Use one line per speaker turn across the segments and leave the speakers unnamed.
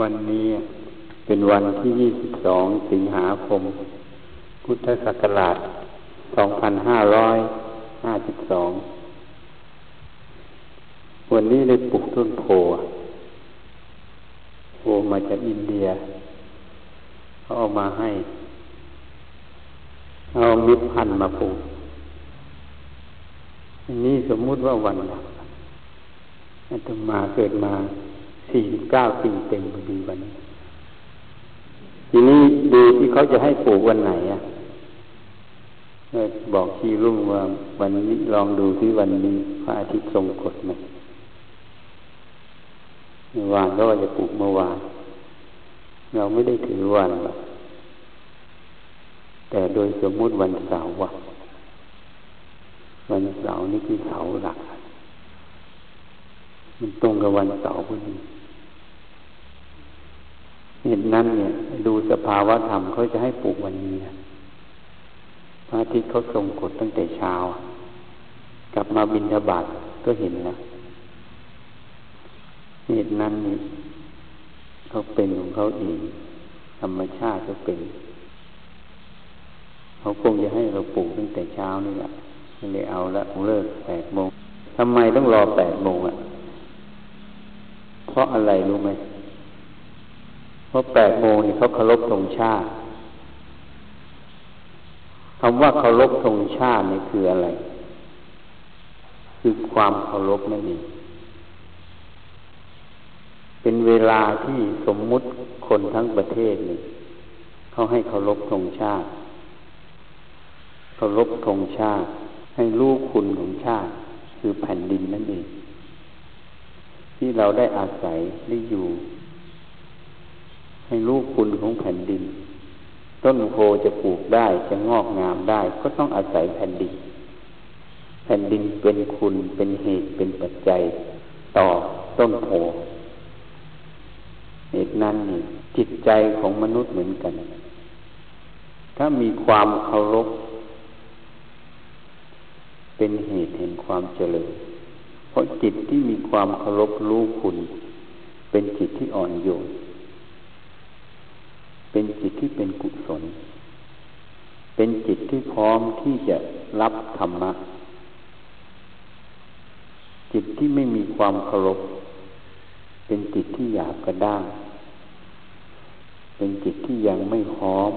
วันนี้เป็นวันที่ยี่สิงหาคม พุทธศักราชสองพันห้าร้อยห้าสิบสองวันนี้ได้ปลูกต้นโพโพมาจากอินเดีย เขาเอามาให้ เอามิตรพันมาปลูกอันนี้สมมุติว่าวันอาตมาเกิดมา สี่สิบเก้าปีเต็มพอดีวันนี้ทีนี้ดูที่เขาจะให้ปลูกวันไหนอะบอกชีรุ่งว่าวันนี้ลองดูที่วันนี้พระอาทิตย์ทรงกฎไหมเมื่อวานก็ว่าจะปลูกเมื่อวาน เราไม่ได้ถือวันแต่โดยสมมุติวันเสาร์วันเสาร์นี่คือเสาหลัก มันตรงกับวันเสาร์พอดี เหตุนั้นเนี่ย ดูสภาวะธรรมเขาจะให้ปลูกวันนี้พระอาทิตย์เขาทรงกดตั้งแต่เช้า กลับมาบินทบาทก็เห็นแล้วเหตุนั้นนี่เขาเป็นของเขาเองธรรมชาติก็เป็น เขาคงจะให้เราปลูกตั้งแต่เช้านี่แหละเลยเอาละเลิกแปดโมงทำไมต้องรอแปดโมงอะ เพราะอะไรรู้ไหม เพราะแปดโมงนี่เขาเคารพธงชาติคำว่าเคารพธงชาตินี่คืออะไร คือความเคารพนั่นเองเป็นเวลาที่สมมุติคนทั้งประเทศนี่เขาให้เคารพธงชาติเคารพธงชาติ ให้รู้คุณของชาติ คือแผ่นดินนั่นเองที่เราได้อาศัยได้อยู่ ให้รู้คุณของแผ่นดิน ต้นโพจะปลูกได้จะงอกงามได้ ก็ต้องอาศัยแผ่นดิน แผ่นดินเป็นคุณเป็นเหตุเป็นปัจจัย ต่อต้นโพเหตุนั้นนี่จิตใจของมนุษย์เหมือนกัน ถ้ามีความเคารพเป็นเหตุแห่งความเจริญ เพราะจิตที่มีความเคารพรู้คุณ เป็นจิตที่อ่อนโยน เป็นจิตที่เป็นกุศล เป็นจิตที่พร้อมที่จะรับธรรมะ จิตที่ไม่มีความเคารพ เป็นจิตที่หยาบกระด้าง เป็นจิตที่ยังไม่พร้อม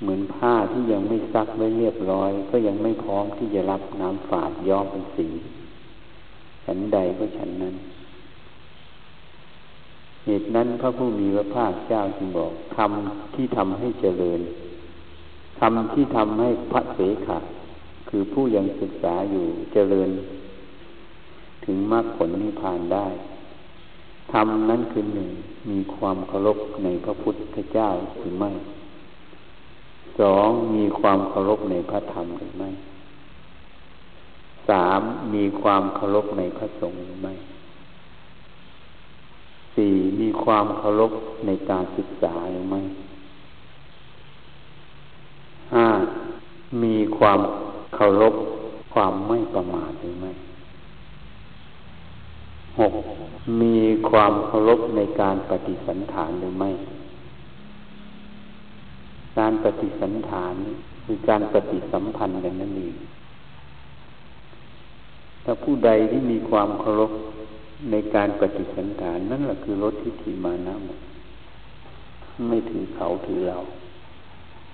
เหมือนผ้าที่ยังไม่ซักไม่เรียบร้อย ก็ยังไม่พร้อมที่จะรับน้ำฝาดย้อมเป็นสีฉันใดก็ฉันนั้น เหตุนั้นพระผู้มีพระภาคเจ้าจึงบอกทำที่ทำให้เจริญทำที่ทำให้พระเสขะคือผู้ยังศึกษาอยู่เจริญ ถึงมรรคผลนิพพานได้ทำนั้นคือหนึ่งมีความเคารพในพระพุทธเจ้าหรือไม่สองมีความเคารพในพระธรรมหรือไม่สามมีความเคารพในพระสงฆ์หรือไม่ ความเคารพในการศึกษาหรือไม่ห้ามีความเคารพความไม่ประมาทหรือไม่หกมีความเคารพในการปฏิสันฐานหรือไม่ การปฏิสันฐานคือการปฏิสัมพันธ์กันนั่นเองถ้าผู้ใดที่มีความเคารพ ในการปฏิสันฐานนั่นแหละคือรถทิฏฐิมานะหมดไม่ถือเขาถือเรา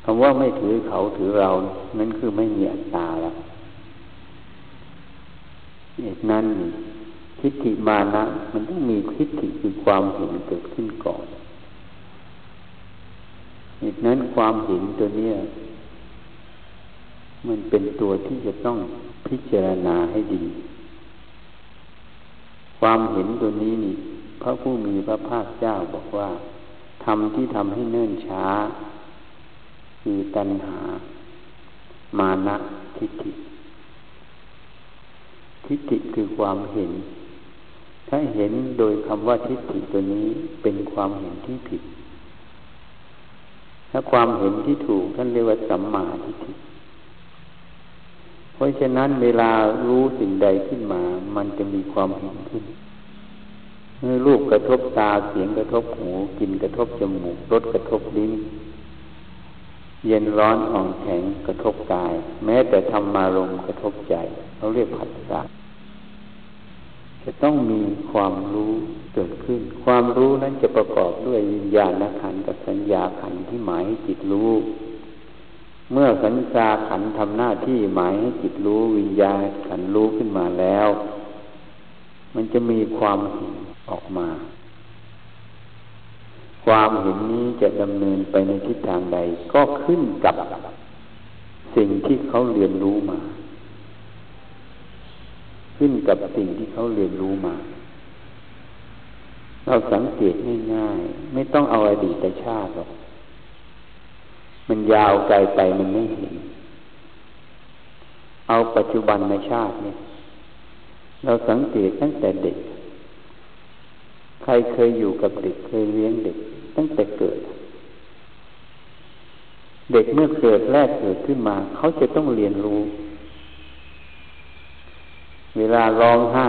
คำว่าไม่ถือเขาถือเรา นั่นคือไม่มีอัตตาแล้วเหตุนั้นทิฏฐิมานะ มันต้องมีทิฏฐิคือความเห็นเกิดขึ้นก่อนเหตุนั้นความเห็นตัวเนี้ยมันเป็นตัวที่จะต้องพิจารณาให้ดี ความเห็นตัวนี้นี่พระผู้มีพระภาคเจ้าบอกว่าทำที่ทำให้เนิ่นช้า คือตัณหา มานะทิฏฐิทิฏฐิคือความเห็น ถ้าเห็นโดยคำว่าทิฏฐิตัวนี้เป็นความเห็นที่ผิด ถ้าความเห็นที่ถูกท่านเรียกว่าสัมมาทิฏฐิ เพราะฉะนั้นเวลารู้สิ่งใดขึ้นมา มันจะมีความเห็นขึ้นเมื่อรูปกระทบตาเสียงกระทบหูกลิ่นกระทบจมูกรสกระทบลิ้น เย็นร้อนอ่อนแข็งกระทบกาย แม้แต่ธรรมารมกระทบใจเขาเรียกผัสสะจะต้องมีความรู้เกิดขึ้น ความรู้นั้นจะประกอบด้วยวิญญาณขันกับสัญญาขันที่หมายให้จิตรู้ เมื่อสัญญาขันทำหน้าที่หมายให้จิตรู้วิญญาณขันรู้ขึ้นมาแล้ว มันจะมีความเห็นออกมา ความเห็นนี้จะดำเนินไปในทิศทางใด ก็ขึ้นกับสิ่งที่เขาเรียนรู้มา ขึ้นกับสิ่งที่เขาเรียนรู้มา เราสังเกตง่ายๆไม่ต้องเอาอดีตชาติหรอก มันยาวไกลไปมันไม่เห็น เอาปัจจุบันในชาติเนี่ย เราสังเกตตั้งแต่เด็ก ใครเคยอยู่กับเด็กเคยเลี้ยงเด็ก ตั้งแต่เกิด เด็กเมื่อเกิดแรกเกิดขึ้นมา เขาจะต้องเรียนรู้ เวลาร้องไห้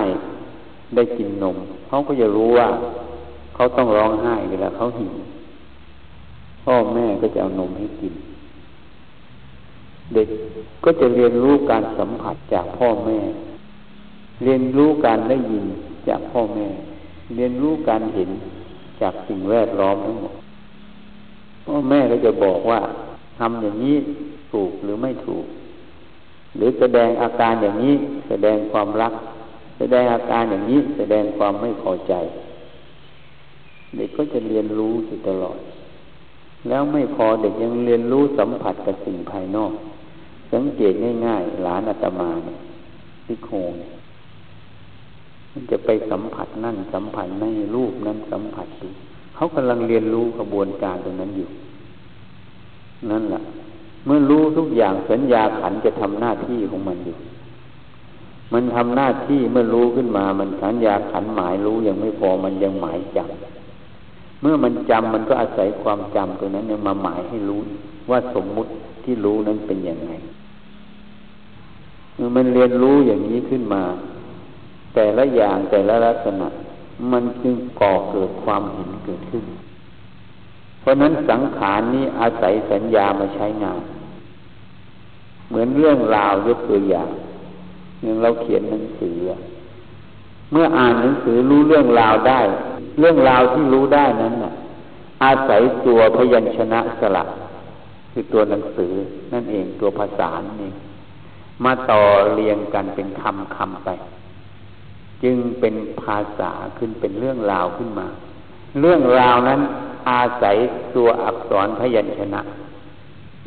ได้กินนม เขาก็จะรู้ว่า เขาต้องร้องไห้เวลาเขาหิว พ่อแม่ก็จะเอานมให้กิน เด็กก็จะเรียนรู้การสัมผัสจากพ่อแม่ เรียนรู้การได้ยินจากพ่อแม่ เรียนรู้การเห็นจากสิ่งแวดล้อมทั้งหมดพ่อแม่ก็จะบอกว่าทำอย่างนี้ถูกหรือไม่ถูก หรือแสดงอาการอย่างนี้แสดงความรัก แสดงอาการอย่างนี้แสดงความไม่พอใจ เด็กก็จะเรียนรู้อยู่ตลอด แล้วไม่พอเด็กยังเรียนรู้สัมผัสกับสิ่งภายนอก สังเกตง่ายๆหลานอาตมาเนี่ยที่โคงมันจะไปสัมผัสนั่นสัมผัสในรูปนั้นสัมผัสดูเขากำลังเรียนรู้กระบวนการตรงนั้นอยู่ นั่นแหละเมื่อรู้ทุกอย่างสัญญาขันจะทำหน้าที่ของมันอยู่ มันทำหน้าที่เมื่อรู้ขึ้นมา มันสัญญาขันหมายรู้ยังไม่พอมันยังหมายจำ เมื่อมันจำมันก็อาศัยความจำตัวนั้นยังมาหมายให้รู้ว่าสมมุติที่รู้นั้นเป็นยังไงเมื่อมันเรียนรู้อย่างนี้ขึ้นมา แต่ละอย่างแต่ละลักษณะ มันจึงก่อเกิดความเห็นเกิดขึ้น เพราะนั้นสังขารนี้อาศัยสัญญามาใช้งาน เหมือนเรื่องราวยกตัวอย่างอย่างเราเขียนหนังสือ เมื่ออ่านหนังสือรู้เรื่องราวได้ เรื่องราวที่รู้ได้นั้นน่ะอาศัยตัวพยัญชนะสลักคือตัวหนังสือนั่นเองตัวภาษานี่มาต่อเรียงกันเป็นคำคำไป จึงเป็นภาษาขึ้นเป็นเรื่องราวขึ้นมา เรื่องราวนั้นอาศัยตัวอักษรพยัญชนะ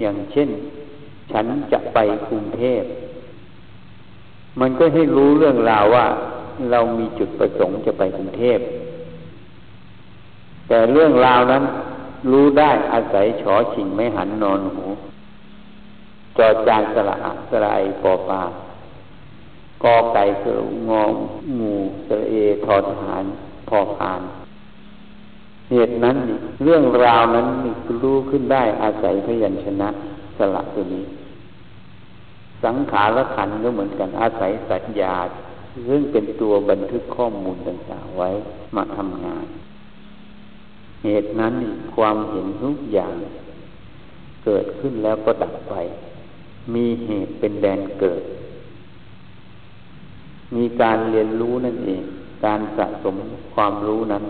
อย่างเช่น ฉันจะไปกรุงเทพมันก็ให้รู้เรื่องราวว่า เรามีจุดประสงค์จะไปกรุงเทพ แต่เรื่องราวนั้น รู้ได้อาศัยฉอชิงไม่หันนอนหู จอจานสละสละไอปอปากอไก่สระงองูสระเอทอทหารพอพาน เหตุนั้นเรื่องราวนั้นรู้ขึ้นได้อาศัยพยัญชนะสละตัวนี้ สังขารขันก็เหมือนกันอาศัยสัญญาซึ่งเป็นตัวบันทึกข้อมูลต่างๆไว้มาทำงาน เหตุนั้นความเห็นทุกอย่าง เกิดขึ้นแล้วก็ดับไป มีเหตุเป็นแดนเกิด มีการเรียนรู้นั่นเอง การสะสมความรู้นั้น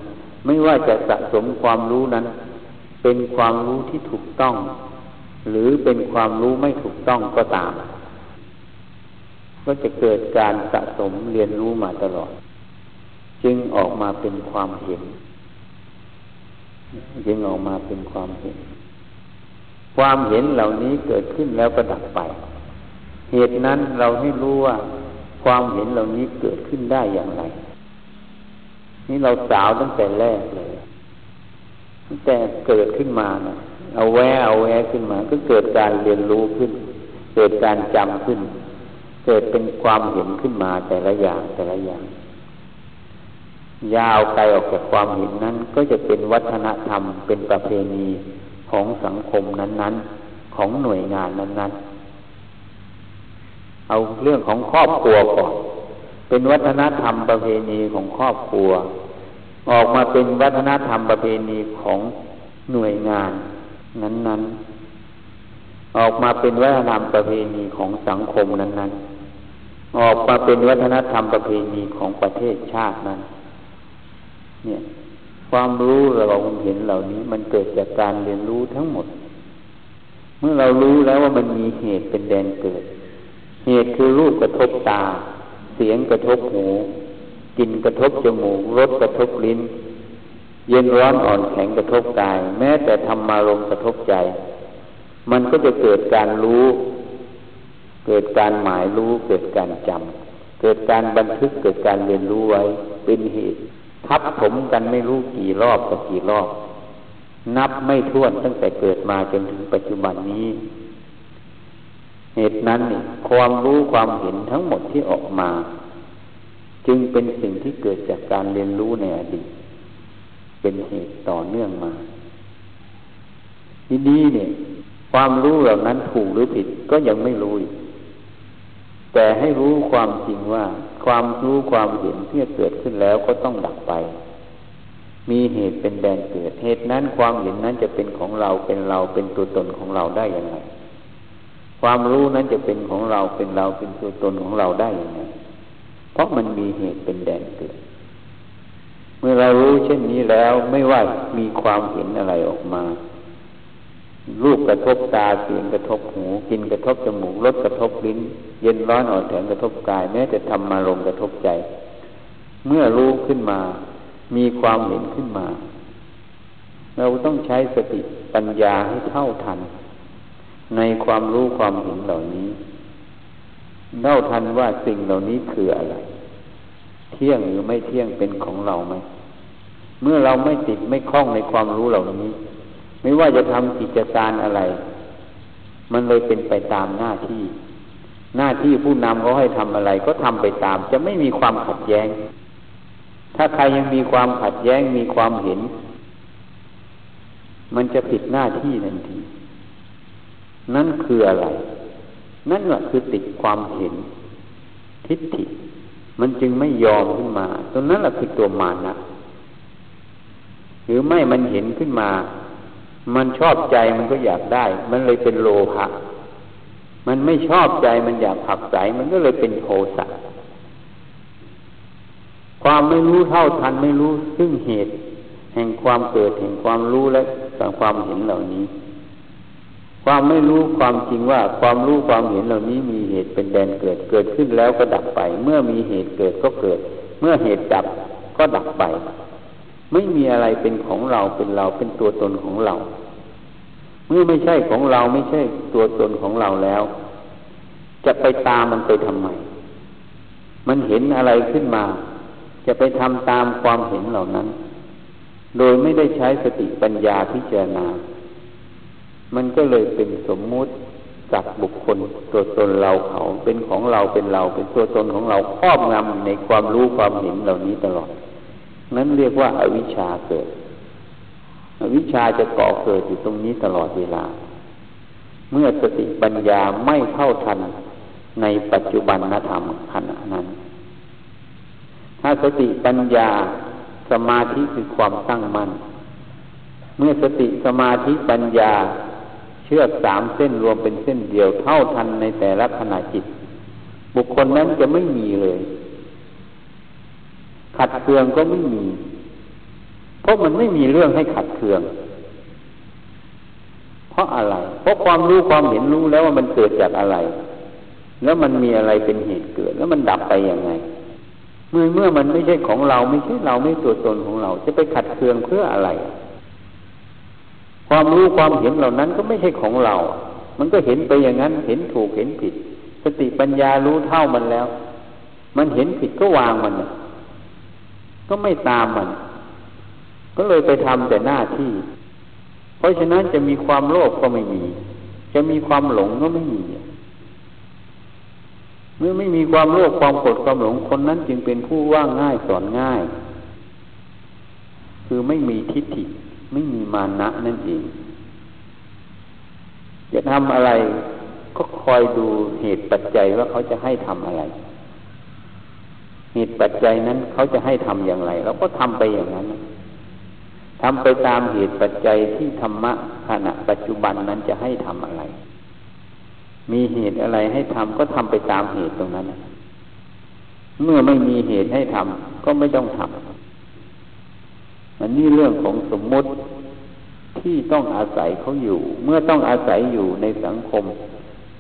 ไม่ว่าจะสะสมความรู้นั้น เป็นความรู้ที่ถูกต้อง หรือเป็นความรู้ไม่ถูกต้องก็ตาม ก็จะเกิดการสะสมเรียนรู้มาตลอด จึงออกมาเป็นความเห็น จึงออกมาเป็นความเห็น ความเห็นเหล่านี้เกิดขึ้นแล้วก็ดับไป เหตุนั้นเราให้รู้ว่า ความเห็นเหล่านี้เกิดขึ้นได้อย่างไร นี่เราสาวตั้งแต่แรกเลยตั้งแต่เกิดขึ้นมานะเอาแวเอาแวขึ้นมา ก็เกิดการเรียนรู้ขึ้น เกิดการจำขึ้น เกิดเป็นความเห็นขึ้นมาแต่ละอย่างแต่ละอย่าง ยาวไกลออกจากความเห็นนั้น ก็จะเป็นวัฒนธรรมเป็นประเพณีของสังคมนั้น ๆ ของหน่วยงานนั้น ๆ เอาเรื่องของครอบครัวก่อนเป็นวัฒนธรรมประเพณีของครอบครัว ออกมาเป็นวัฒนธรรมประเพณีของหน่วยงาน นั้น ๆ ออกมาเป็นวัฒนธรรมประเพณีของสังคมนั้น ๆ ออกมาเป็นวัฒนธรรมประเพณีของประเทศชาตินั้น เนี่ย ความรู้เราเห็นเหล่านี้ มันเกิดจากการเรียนรู้ทั้งหมด เมื่อเรารู้แล้วว่ามันมีเหตุเป็นแดนเกิด เหตุคือรูปกระทบตา เสียงกระทบหูกลิ่นกระทบจมูกรสกระทบลิ้น เย็นร้อนอ่อนแข็งกระทบกาย แม้แต่ธรรมารมกระทบใจ มันก็จะเกิดการรู้ เกิดการหมายรู้ เกิดการจำเกิดการบันทึกเกิดการเรียนรู้ไว้เป็นเหตุ ทับถมกันไม่รู้กี่รอบกับกี่รอบ นับไม่ถ้วนตั้งแต่เกิดมาจนถึงปัจจุบันนี้ เหตุนั้นความรู้ความเห็นทั้งหมดที่ออกมา จึงเป็นสิ่งที่เกิดจากการเรียนรู้ในอดีต เป็นเหตุต่อเนื่องมาทีนี้เนี่ย ความรู้เหล่านั้นถูกหรือผิดก็ยังไม่รู้ แต่ให้รู้ความจริงว่า ความรู้ความเห็นที่เกิดขึ้นแล้วก็ต้องดับไป มีเหตุเป็นแดนเกิด เหตุนั้นความเห็นนั้นจะเป็นของเราเป็นเราเป็นตัวตนของเราได้อย่างไรความรู้นั้นจะเป็นของเราเป็นเราเป็นตัวตนของเราได้อย่างไรเพราะมันมีเหตุเป็นแดนเกิด เมื่อเรารู้เช่นนี้แล้วไม่ว่ามีความเห็นอะไรออกมา รูปกระทบตาเสียงกระทบหูกินกระทบจมูกรสกระทบลิ้น เย็นร้อนอ่อนแข็งกระทบกายแม้แต่ทำมาลงกระทบใจ เมื่อรู้ขึ้นมา มีความเห็นขึ้นมา เราต้องใช้สติปัญญาให้เท่าทัน ในความรู้ความเห็นเหล่านี้เล่าทันว่าสิ่งเหล่านี้คืออะไร เที่ยงหรือไม่เที่ยงเป็นของเราไหมเมื่อเราไม่ติดไม่คล้องในความรู้เหล่านี้ ไม่ว่าจะทำกิจการอะไร มันเลยเป็นไปตามหน้าที่ หน้าที่ผู้นำเขาให้ทำอะไร ก็ทำไปตาม จะไม่มีความขัดแย้ง ถ้าใครยังมีความขัดแย้งมีความเห็น มันจะผิดหน้าที่ทันที นั่นคืออะไร นั่นแหละคือติดความเห็น ทิฏฐิ มันจึงไม่ยอมขึ้นมาตรงนั้นแหละคือตัวมานะหรือไม่มันเห็นขึ้นมา มันชอบใจมันก็อยากได้ มันเลยเป็นโลภะมันไม่ชอบใจมันอยากผักใสมันก็เลยเป็นโทสะความไม่รู้เท่าทันไม่รู้ซึ่งเหตุ แห่งความเกิดแห่งความรู้และความเห็นเหล่านี้ ความไม่รู้ความจริงว่าความรู้ความเห็นเหล่านี้มีเหตุเป็นแดนเกิดเกิดขึ้นแล้วก็ดับไป เมื่อมีเหตุเกิดก็เกิด เมื่อเหตุดับก็ดับไป ไม่มีอะไรเป็นของเราเป็นเราเป็นตัวตนของเรา เมื่อไม่ใช่ของเราไม่ใช่ตัวตนของเราแล้ว จะไปตามมันไปทำไม มันเห็นอะไรขึ้นมา จะไปทำตามความเห็นเหล่านั้น โดยไม่ได้ใช้สติปัญญาพิจารณา มันก็เลยเป็นสมมุติจักบุคคลตัวตนเราเขาเป็นของเราเป็นเราเป็นตัวตนของเราครอบงำในความรู้ความเห็นเหล่านี้ตลอด นั้นเรียกว่าอาวิชชาเกิด อวิชชาจะเกาะเกิดอยู่ตรงนี้ตลอดเวลา เมื่อสติปัญญาไม่เท่าทันในปัจจุบันนธรรมขณะนั้น ถ้าสติปัญญาสมาธิคือความตั้งมั่น เมื่อสติสมาธิปัญญาเชือกสามเส้นรวมเป็นเส้นเดียวเท่าทันในแต่ละขณะจิต บุคคลนั้นจะไม่มีเลย ขัดเคืองก็ไม่มี เพราะมันไม่มีเรื่องให้ขัดเคือง เพราะอะไร เพราะความรู้ความเห็นรู้แล้วว่ามันเกิดจากอะไร แล้วมันมีอะไรเป็นเหตุเกิด แล้วมันดับไปยังไง เมื่อเมื่อมันไม่ใช่ของเราไม่ใช่เราไม่ตัวตนของเรา จะไปขัดเคืองเพื่ออะไร ความรู้ความเห็นเหล่านั้นก็ไม่ใช่ของเรา มันก็เห็นไปอย่างนั้น เห็นถูกเห็นผิด สติปัญญารู้เท่ามันแล้ว มันเห็นผิดก็วางมัน ก็ไม่ตามมัน ก็เลยไปทำแต่หน้าที่ เพราะฉะนั้นจะมีความโลภก็ไม่มี จะมีความหลงก็ไม่มีเมื่อไม่มีความโลภความโกรธความหลงคนนั้นจึงเป็นผู้ว่างง่ายสอนง่าย คือไม่มีทิฏฐิ ไม่มีมานะนั่นเองจะทำอะไรก็คอยดูเหตุปัจจัยว่าเขาจะให้ทำอะไร เหตุปัจจัยนั้นเขาจะให้ทำอย่างไรเราก็ทำไปอย่างนั้นทำไปตามเหตุปัจจัยที่ธรรมะขณะปัจจุบันนั้นจะให้ทำอะไร มีเหตุอะไรให้ทำก็ทำไปตามเหตุตรงนั้น เมื่อไม่มีเหตุให้ทำก็ไม่ต้องทำมันนี่เรื่องของสมมุติที่ต้องอาศัยเขาอยู่ เมื่อต้องอาศัยอยู่ในสังคม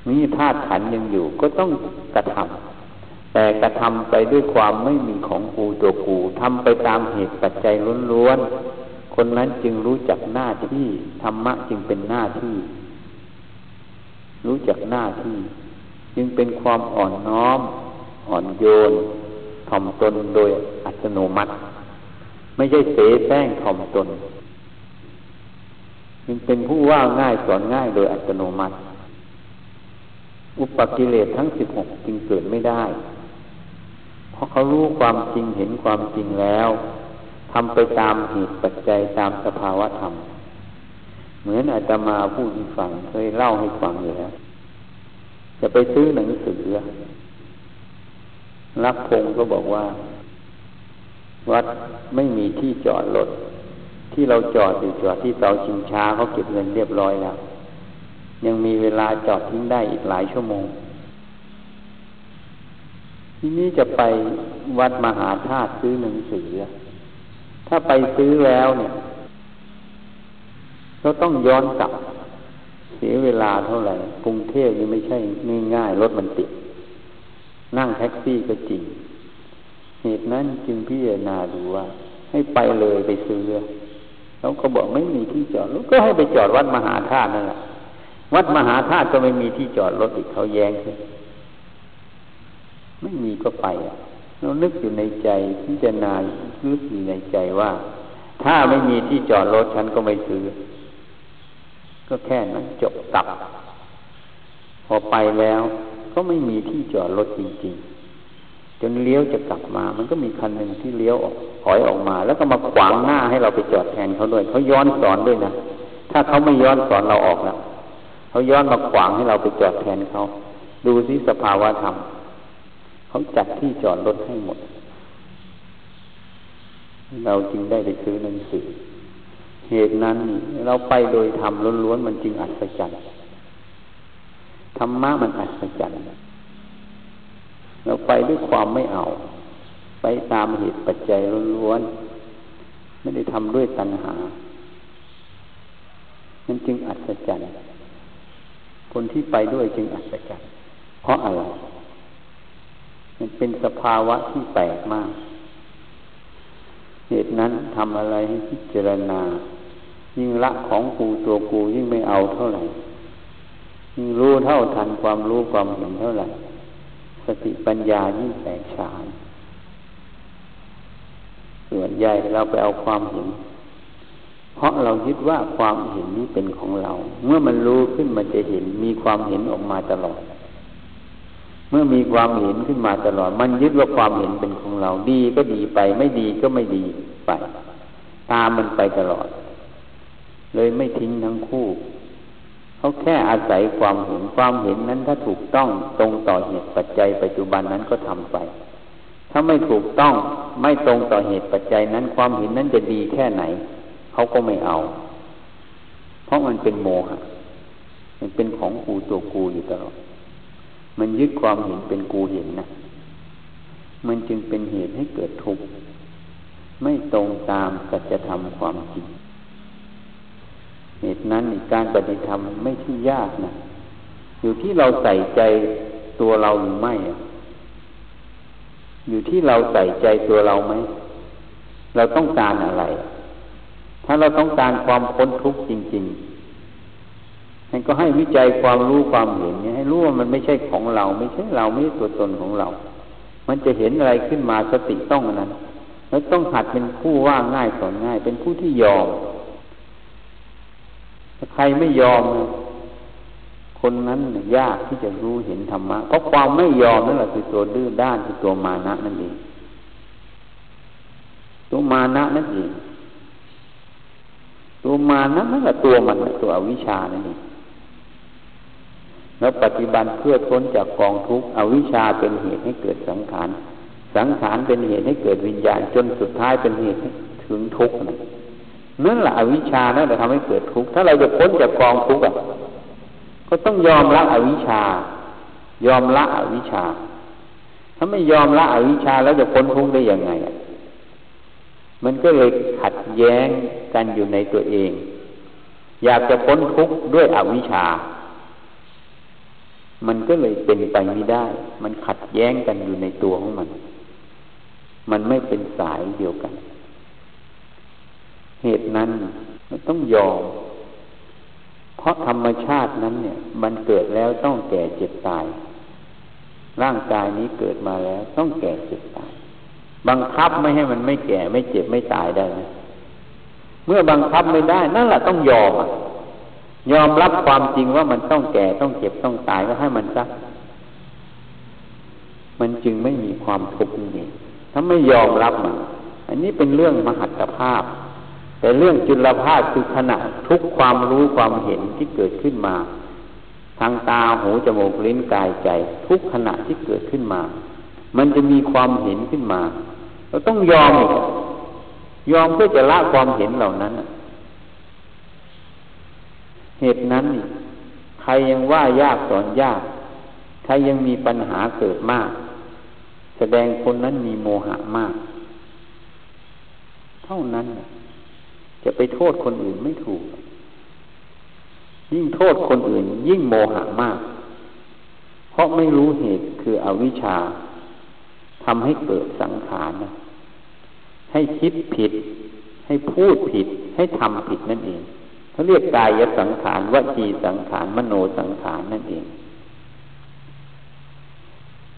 มีธาตุขันยังอยู่ ก็ต้องกระทำ แต่กระทำไปด้วยความไม่มีของกูตัวกูทำไปตามเหตุปัจจัยล้วนๆ คนนั้นจึงรู้จักหน้าที่ธรรมะจึงเป็นหน้าที่ รู้จักหน้าที่ จึงเป็นความอ่อนน้อม อ่อนโยนถ่อมตนโดยอัตโนมัติ ไม่ใช่เสแสร้งถ่อมตน จึงเป็นผู้ว่าง่ายสอนง่ายโดยอัตโนมัติอุปกิเลสทั้งสิบหกจึงเกิดไม่ได้ ราะเขารู้ความจริงเห็นความจริงแล้วทำไปตามเหตุปัจจัยตามสภาวะธรรม เหมือนอาตมาผู้ที่ฟังเคยเล่าให้ฟังอยู่แล้ว จะไปซื้อหนังสือรักพงก็บอกว่า วัดไม่มีที่จอดรถที่เราจอดอยู่จอดที่เตาชิงช้าเขาเก็บเงินเรียบร้อยแล้วยังมีเวลาจอดทิ้งได้อีกหลายชั่วโมง ทีนี้จะไปวัดมหาธาตุซื้อหนังสือ ถ้าไปซื้อแล้วเนี่ยเราต้องย้อนกลับ เสียเวลาเท่าไหร่กรุงเทพนี่ไม่ใช่ง่ายๆรถมันติด นั่งแท็กซี่ก็จริง เหตุนั้นจึงพิจารณาดูว่า ให้ไปเลยไปซื้อแล้วก็บอกไม่มีที่จอดรถก็ให้ไปจอดวัดมหาธาตุนั่นแหละวัดมหาธาตุก็ไม่มีที่จอดรถอีกเขาแย้งเลย ไม่มีก็ไปเรานึกอยู่ในใจพิจารณาลึกอยู่ในใจว่า ถ้าไม่มีที่จอดรถฉันก็ไม่ซื้อ ก็แค่นั้นจบตับ พอไปแล้ว ก็ไม่มีที่จอดรถจริงๆ จนเลี้ยวจะกลับมา มันก็มีคันหนึ่งที่เลี้ยวออกถอยออกมา แล้วก็มาขวางหน้าให้เราไปจอดแทนเขาด้วยเขาย้อนสอนด้วยนะถ้าเขาไม่ย้อนสอนเราออกแล้วเขาย้อนมาขวางให้เราไปจอดแทนเขาดูสิสภาวะธรรม เขาจัดที่จอดรถให้หมด เราจึงได้ไปซื้อหนังสือ เหตุนั้นเราไปโดยธรรมล้วนๆมันจึงอัศจรรย์ธรรมะมันอัศจรรย์เราไปด้วยความไม่เอา ไปตามเหตุปัจจัยล้วนๆไม่ได้ทำด้วยตัณหามันจึงอัศจรรย์คนที่ไปด้วยจึงอัศจรรย์เพราะอะไร มันเป็นสภาวะที่แปลกมาก เหตุนั้นทำอะไรให้พิจารณา ยิ่งละของกูตัวกูยิ่งไม่เอาเท่าไหร่ ยิ่งรู้เท่าทันความรู้ความเห็นเท่าไหร่ สติปัญญายิ่งแตกฉานส่วนใหญ่เราไปเอาความเห็น เพราะเรายึดว่าความเห็นนี้เป็นของเรา เมื่อมันรู้ขึ้นมันจะเห็นมีความเห็นออกมาตลอด เมื่อมีความเห็นขึ้นมาตลอด มันยึดว่าความเห็นเป็นของเราดีก็ดีไป ไม่ดีก็ไม่ดีไป ตามมันไปตลอด เลยไม่ทิ้งทั้งคู่เขาแค่อาศัยความเห็นความเห็นนั้นถ้าถูกต้องตรงต่อเหตุปัจจัย ปัจจุบันนั้นก็ทำไป ถ้าไม่ถูกต้องไม่ตรงต่อเหตุปัจจัยนั้น ความเห็นนั้นจะดีแค่ไหนเขาก็ไม่เอา เพราะมันเป็นโมหะมันเป็นของกูตัวกูอยู่ตลอด มันยึดความเห็นเป็นกูเห็นนะมันจึงเป็นเหตุให้เกิดทุกข์ไม่ตรงตามสัจธรรมความจริงเหตุนั้นการปฏิธรรมไม่ใช่ยากนะอยู่ที่เราใส่ใจตัวเราหรือไม่ อยู่ที่เราใส่ใจตัวเราไหม เราต้องการอะไร ถ้าเราต้องการความพ้นทุกข์จริง ๆ นั่นก็ให้วิจัยความรู้ความเห็นให้รู้ว่ามันไม่ใช่ของเรา ไม่ใช่เราไม่ใช่ตัวตนของเรา มันจะเห็นอะไรขึ้นมาสติต้องนั้นแล้วต้องหัดเป็นผู้ว่าง่ายสอนง่าย เป็นผู้ที่ยอมถ้าใครไม่ยอม คนนั้นยากที่จะรู้เห็นธรรมะเพราะความไม่ยอมนั่นแหละคือตัวดื้อด้านคือตัวมานะนั่นเองตัวมานะนั่นเองตัวมานะนั่นแหละตัวมันตัวอวิชานั่นเอง แล้วปฏิบัติเพื่อพ้นจากกองทุกข์อวิชชาเป็นเหตุให้เกิดสังขาร สังขารเป็นเหตุให้เกิดวิญญาณจนสุดท้ายเป็นเหตุถึงทุกข์นั่นแหละอวิชชานั่นแหละทำให้เกิดทุกข์ถ้าเราจะพ้นจากกองทุกข์ก็ต้องยอมละอวิชชา ยอมละอวิชชา ถ้าไม่ยอมละอวิชชาแล้วจะพ้นทุกข์ได้ยังไงมันก็เลยขัดแย้งกันอยู่ในตัวเอง อยากจะพ้นทุกข์ด้วยอวิชชา มันก็เลยเป็นไปไม่ได้ มันขัดแย้งกันอยู่ในตัวของมัน มันไม่เป็นสายเดียวกัน เหตุนั้นมันต้องยอม เพราะธรรมชาตินั้นเนี่ย มันเกิดแล้วต้องแก่เจ็บตาย ร่างกายนี้เกิดมาแล้วต้องแก่เจ็บตาย บังคับไม่ให้มันไม่แก่ไม่เจ็บไม่ตายได้ไหมเมื่อบังคับไม่ได้ นั่นแหละต้องยอมอะ ยอมรับความจริงว่ามันต้องแก่ต้องเจ็บต้องตายก็ให้มันซะมันจึงไม่มีความทุกข์นี่ถ้าไม่ยอมรับมัน อันนี้เป็นเรื่องมหัตภาพ แต่เรื่องจุลภาพคือขณะทุกความรู้ความเห็นที่เกิดขึ้นมา ทางตาหูจมูกลิ้นกายใจ ทุกขณะที่เกิดขึ้นมา มันจะมีความเห็นขึ้นมา เราต้องยอมอีกยอมเพื่อจะละความเห็นเหล่านั้น เหตุนั้นใครยังว่ายากสอนยาก ใครยังมีปัญหาเกิดมาก แสดงคนนั้นมีโมหะมาก เท่านั้น จะไปโทษคนอื่นไม่ถูก ยิ่งโทษคนอื่น ยิ่งโมหะมาก เพราะไม่รู้เหตุคืออวิชชาทำให้เกิดสังขารนะให้คิดผิด ให้พูดผิด ให้ทำผิดนั่นเอง เขาเรียกกายสังขารวจีสังขารมโนสังขารนั่นเอง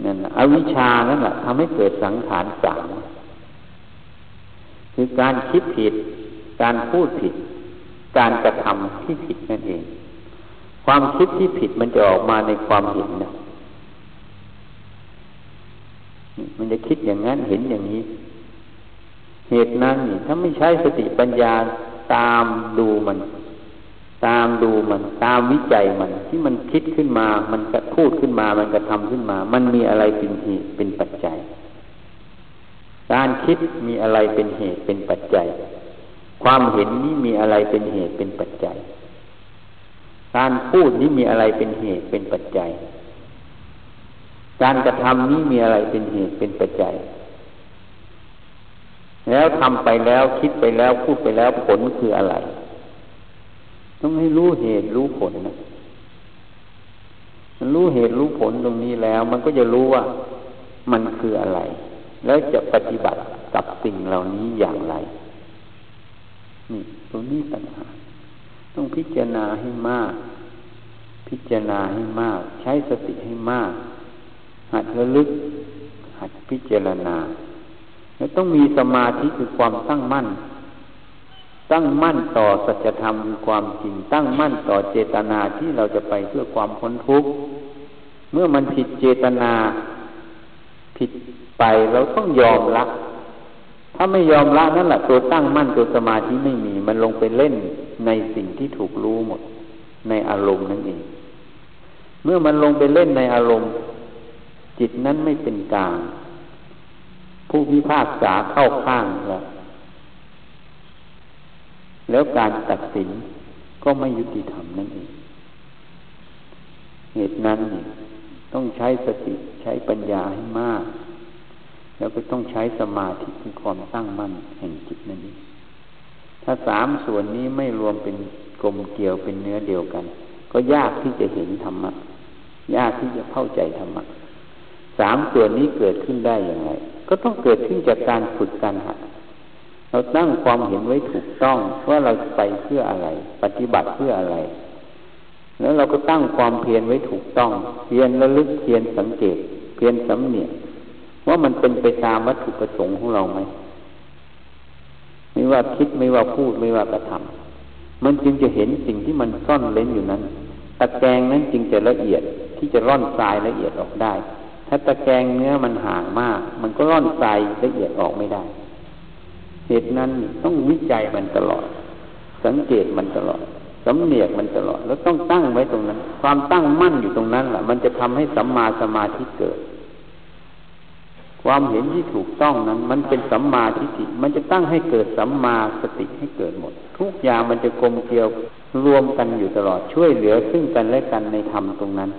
นั่นอวิชานั่นแหละทำให้เกิดสังขารสามคือการคิดผิด การพูดผิด การกระทำที่ผิดนั่นเอง ความคิดที่ผิดมันจะออกมาในความเห็นนะมันจะคิดอย่างนั้นเห็นอย่างนี้ เหตุนั้นนี่ถ้าไม่ใช้สติปัญญาตามดูมัน ตามดูมัน ตามวิจัยมัน ที่มันคิดขึ้นมา มันกระพูดขึ้นมา มันกระทำขึ้นมา มันมีอะไรเป็นเหตุเป็นปัจจัย การคิดมีอะไรเป็นเหตุเป็นปัจจัย ความเห็นนี้มีอะไรเป็นเหตุเป็นปัจจัย การพูดนี้มีอะไรเป็นเหตุเป็นปัจจัย การกระทำนี้มีอะไรเป็นเหตุเป็นปัจจัย แล้วทำไปแล้วคิดไปแล้วพูดไปแล้วผลคืออะไร ต้องให้รู้เหตุรู้ผลนะมันรู้เหตุรู้ผลตรงนี้แล้ว มันก็จะรู้ว่ามันคืออะไร แล้วจะปฏิบัติกับสิ่งเหล่านี้อย่างไร นี่ตรงนี้ปัญหา ต้องพิจารณาให้มาก พิจารณาให้มาก ใช้สติให้มาก หัดระลึก หัดพิจารณา แล้วต้องมีสมาธิคือความตั้งมั่น ตั้งมั่นต่อสัจธรรมคือความจริง ตั้งมั่นต่อเจตนาที่เราจะไปเพื่อความพ้นทุกข์เมื่อมันผิดเจตนา ผิดไปเราต้องยอมละถ้าไม่ยอมละนั่นแหละตัวตั้งมั่นตัวสมาธิไม่มี มันลงไปเล่นในสิ่งที่ถูกรู้หมด ในอารมณ์นั่นเอง เมื่อมันลงไปเล่นในอารมณ์ จิตนั้นไม่เป็นกลางผู้พิพากษาเข้าข้างแล้ว แล้วการตัดสินก็ไม่ยุติธรรมนั่นเอง เหตุนั้นต้องใช้สติใช้ปัญญาให้มาก แล้วก็ต้องใช้สมาธิคือความตั้งมั่นแห่งจิตนั่นเองถ้าสามส่วนนี้ไม่รวมเป็นกลมเกลียวเป็นเนื้อเดียวกัน ก็ยากที่จะเห็นธรรมะยากที่จะเข้าใจธรรมะสามส่วนนี้เกิดขึ้นได้อย่างไร ก็ต้องเกิดขึ้นจากการฝึกการหัด เราตั้งความเห็นไว้ถูกต้องว่าเราไปเพื่ออะไร ปฏิบัติเพื่ออะไร แล้วเราก็ตั้งความเพียรไว้ถูกต้อง เพียรระลึกเพียรสังเกต เพียรสำเนียกว่ามันเป็นไปตามวัตถุประสงค์ของเราไหมไม่ว่าคิดไม่ว่าพูดไม่ว่ากระทำมันจึงจะเห็นสิ่งที่มันซ่อนเล้นอยู่นั้นตะแกรงนั้นจึงจะละเอียดที่จะร่อนทรายละเอียดออกได้ ถ้าตะแกรงเนื้อมันห่างมาก มันก็ร่อนทรายละเอียดออกไม่ได้ เหตุนั้นต้องวิจัยมันตลอด สังเกตมันตลอดสำเนียกมันตลอด แล้วต้องตั้งไว้ตรงนั้น ความตั้งมั่นอยู่ตรงนั้นแหละมันจะทำให้สัมมาสมาธิเกิด ความเห็นที่ถูกต้องนั้น มันเป็นสัมมาทิฏฐิมันจะตั้งให้เกิดสัมมาสติให้เกิดหมด ทุกอย่างมันจะกลมเกลียวรวมกันอยู่ตลอดช่วยเหลือซึ่งกันและกันในธรรมตรงนั้น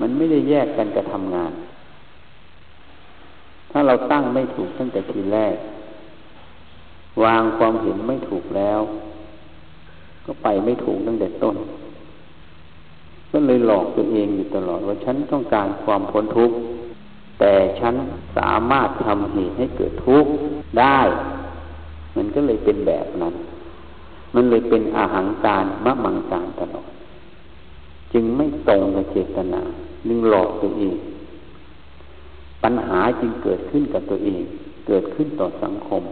มันไม่ได้แยกกันจะทำงาน ถ้าเราตั้งไม่ถูกตั้งแต่ทีแรก วางความเห็นไม่ถูกแล้ว ก็ไปไม่ถูกตั้งแต่ต้น ก็เลยหลอกตัวเองอยู่ตลอดว่าฉันต้องการความพ้นทุกข์ แต่ฉันสามารถทำเหตุให้เกิดทุกข์ได้ มันก็เลยเป็นแบบนั้น มันเลยเป็นอาหางการมะมังการตลอด จึงไม่ตรงกับเจตนานึงหลอกตัวเอง ปัญหาจึงเกิดขึ้นกับตัวเอง เกิดขึ้นต่อสังคม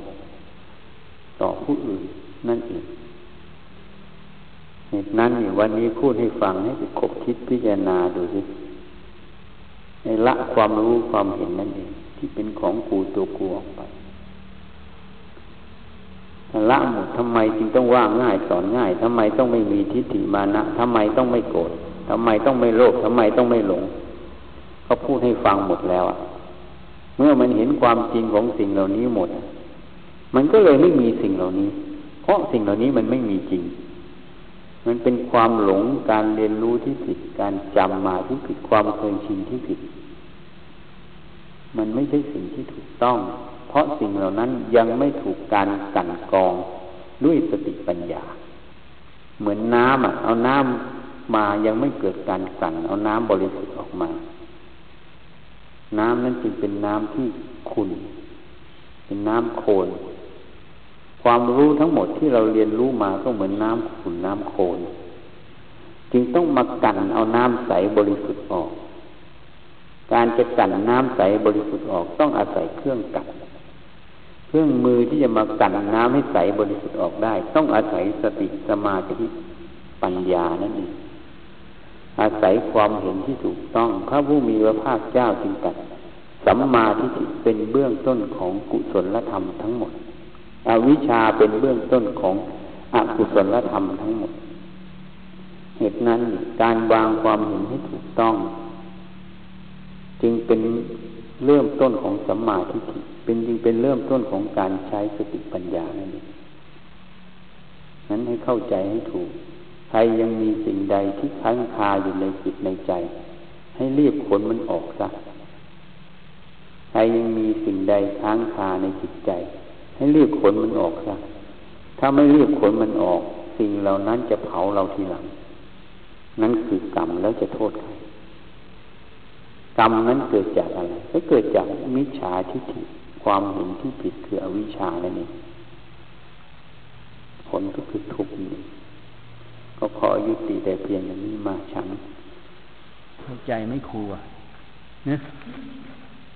ต่อผู้อื่นนั่นเองเหตุนั้นวันนี้พูดให้ฟังให้ไปคบคิดพิจารณาดูสิในละความรู้ความเห็นนั่นเองที่เป็นของกูตัวกูออกไปละหมดทำไมจึงต้องว่าง่ายสอนง่ายทำไมต้องไม่มีทิฏฐิมานะทำไมต้องไม่โกรธทำไมต้องไม่โลภทำไมต้องไม่หลงเขาพูดให้ฟังหมดแล้วอะเมื่อมันเห็นความจริงของสิ่งเหล่านี้หมด มันก็เลยไม่มีสิ่งเหล่านี้ เพราะสิ่งเหล่านี้มันไม่มีจริง มันเป็นความหลงการเรียนรู้ที่ผิด การจำมาที่ผิดความเคยชินที่ผิด มันไม่ใช่สิ่งที่ถูกต้อง เพราะสิ่งเหล่านั้นยังไม่ถูกการกั่นกองด้วยสติปัญญา เหมือนน้ำอะ เอาน้ำมายังไม่เกิดการกั่น เอาน้ำบริสุทธิ์ออกมา น้ำนั้นจึงเป็นน้ำที่ขุ่นเป็นน้ำโคลน ความรู้ทั้งหมดที่เราเรียนรู้มาก็เหมือนน้ำขุ่นน้ำโคลนจึงต้องมากันเอาน้ำใสบริสุทธิ์ออก การจะกันน้ำใสบริสุทธิ์ออกต้องอาศัยเครื่องกันเครื่องมือที่จะมากันน้ำให้ใสบริสุทธิ์ออกได้ ต้องอาศัยสติสมาธิปัญญานั่นเองอาศัยความเห็นที่ถูกต้อง พระผู้มีพระภาคเจ้าจึงตัดสัมมาทิฏฐิเป็นเบื้องต้นของกุศลธรรมทั้งหมด อวิชชาเป็นเบื้องต้นของอกุศลธรรมทั้งหมด เหตุนั้นการวางความเห็นให้ถูกต้อง จึงเป็นเริ่มต้นของสัมมาทิฏฐิเป็นจึงเป็นเริ่มต้นของการใช้สติปัญญานั่นเองนั้นให้เข้าใจให้ถูก ใครยังมีสิ่งใดที่ค้างคาอยู่ในจิตในใจ ให้รีบขนมันออกซะใครยังมีสิ่งใดค้างคาในจิตใจ ให้รีบขนมันออกซะถ้าไม่รีบขนมันออก สิ่งเหล่านั้นจะเผาเราทีหลัง นั่นคือกรรมแล้วจะโทษใครกรรมนั้นเกิดจากอะไรก็เกิดจากมิจฉาทิฏฐิความเห็นที่ผิดคืออวิชชานั่นเองผลก็คือทุกข์นี่ก็ขอยุติแต่เพียงอย่างนี้มาฉันเข้าใจไม่ครูอะนะ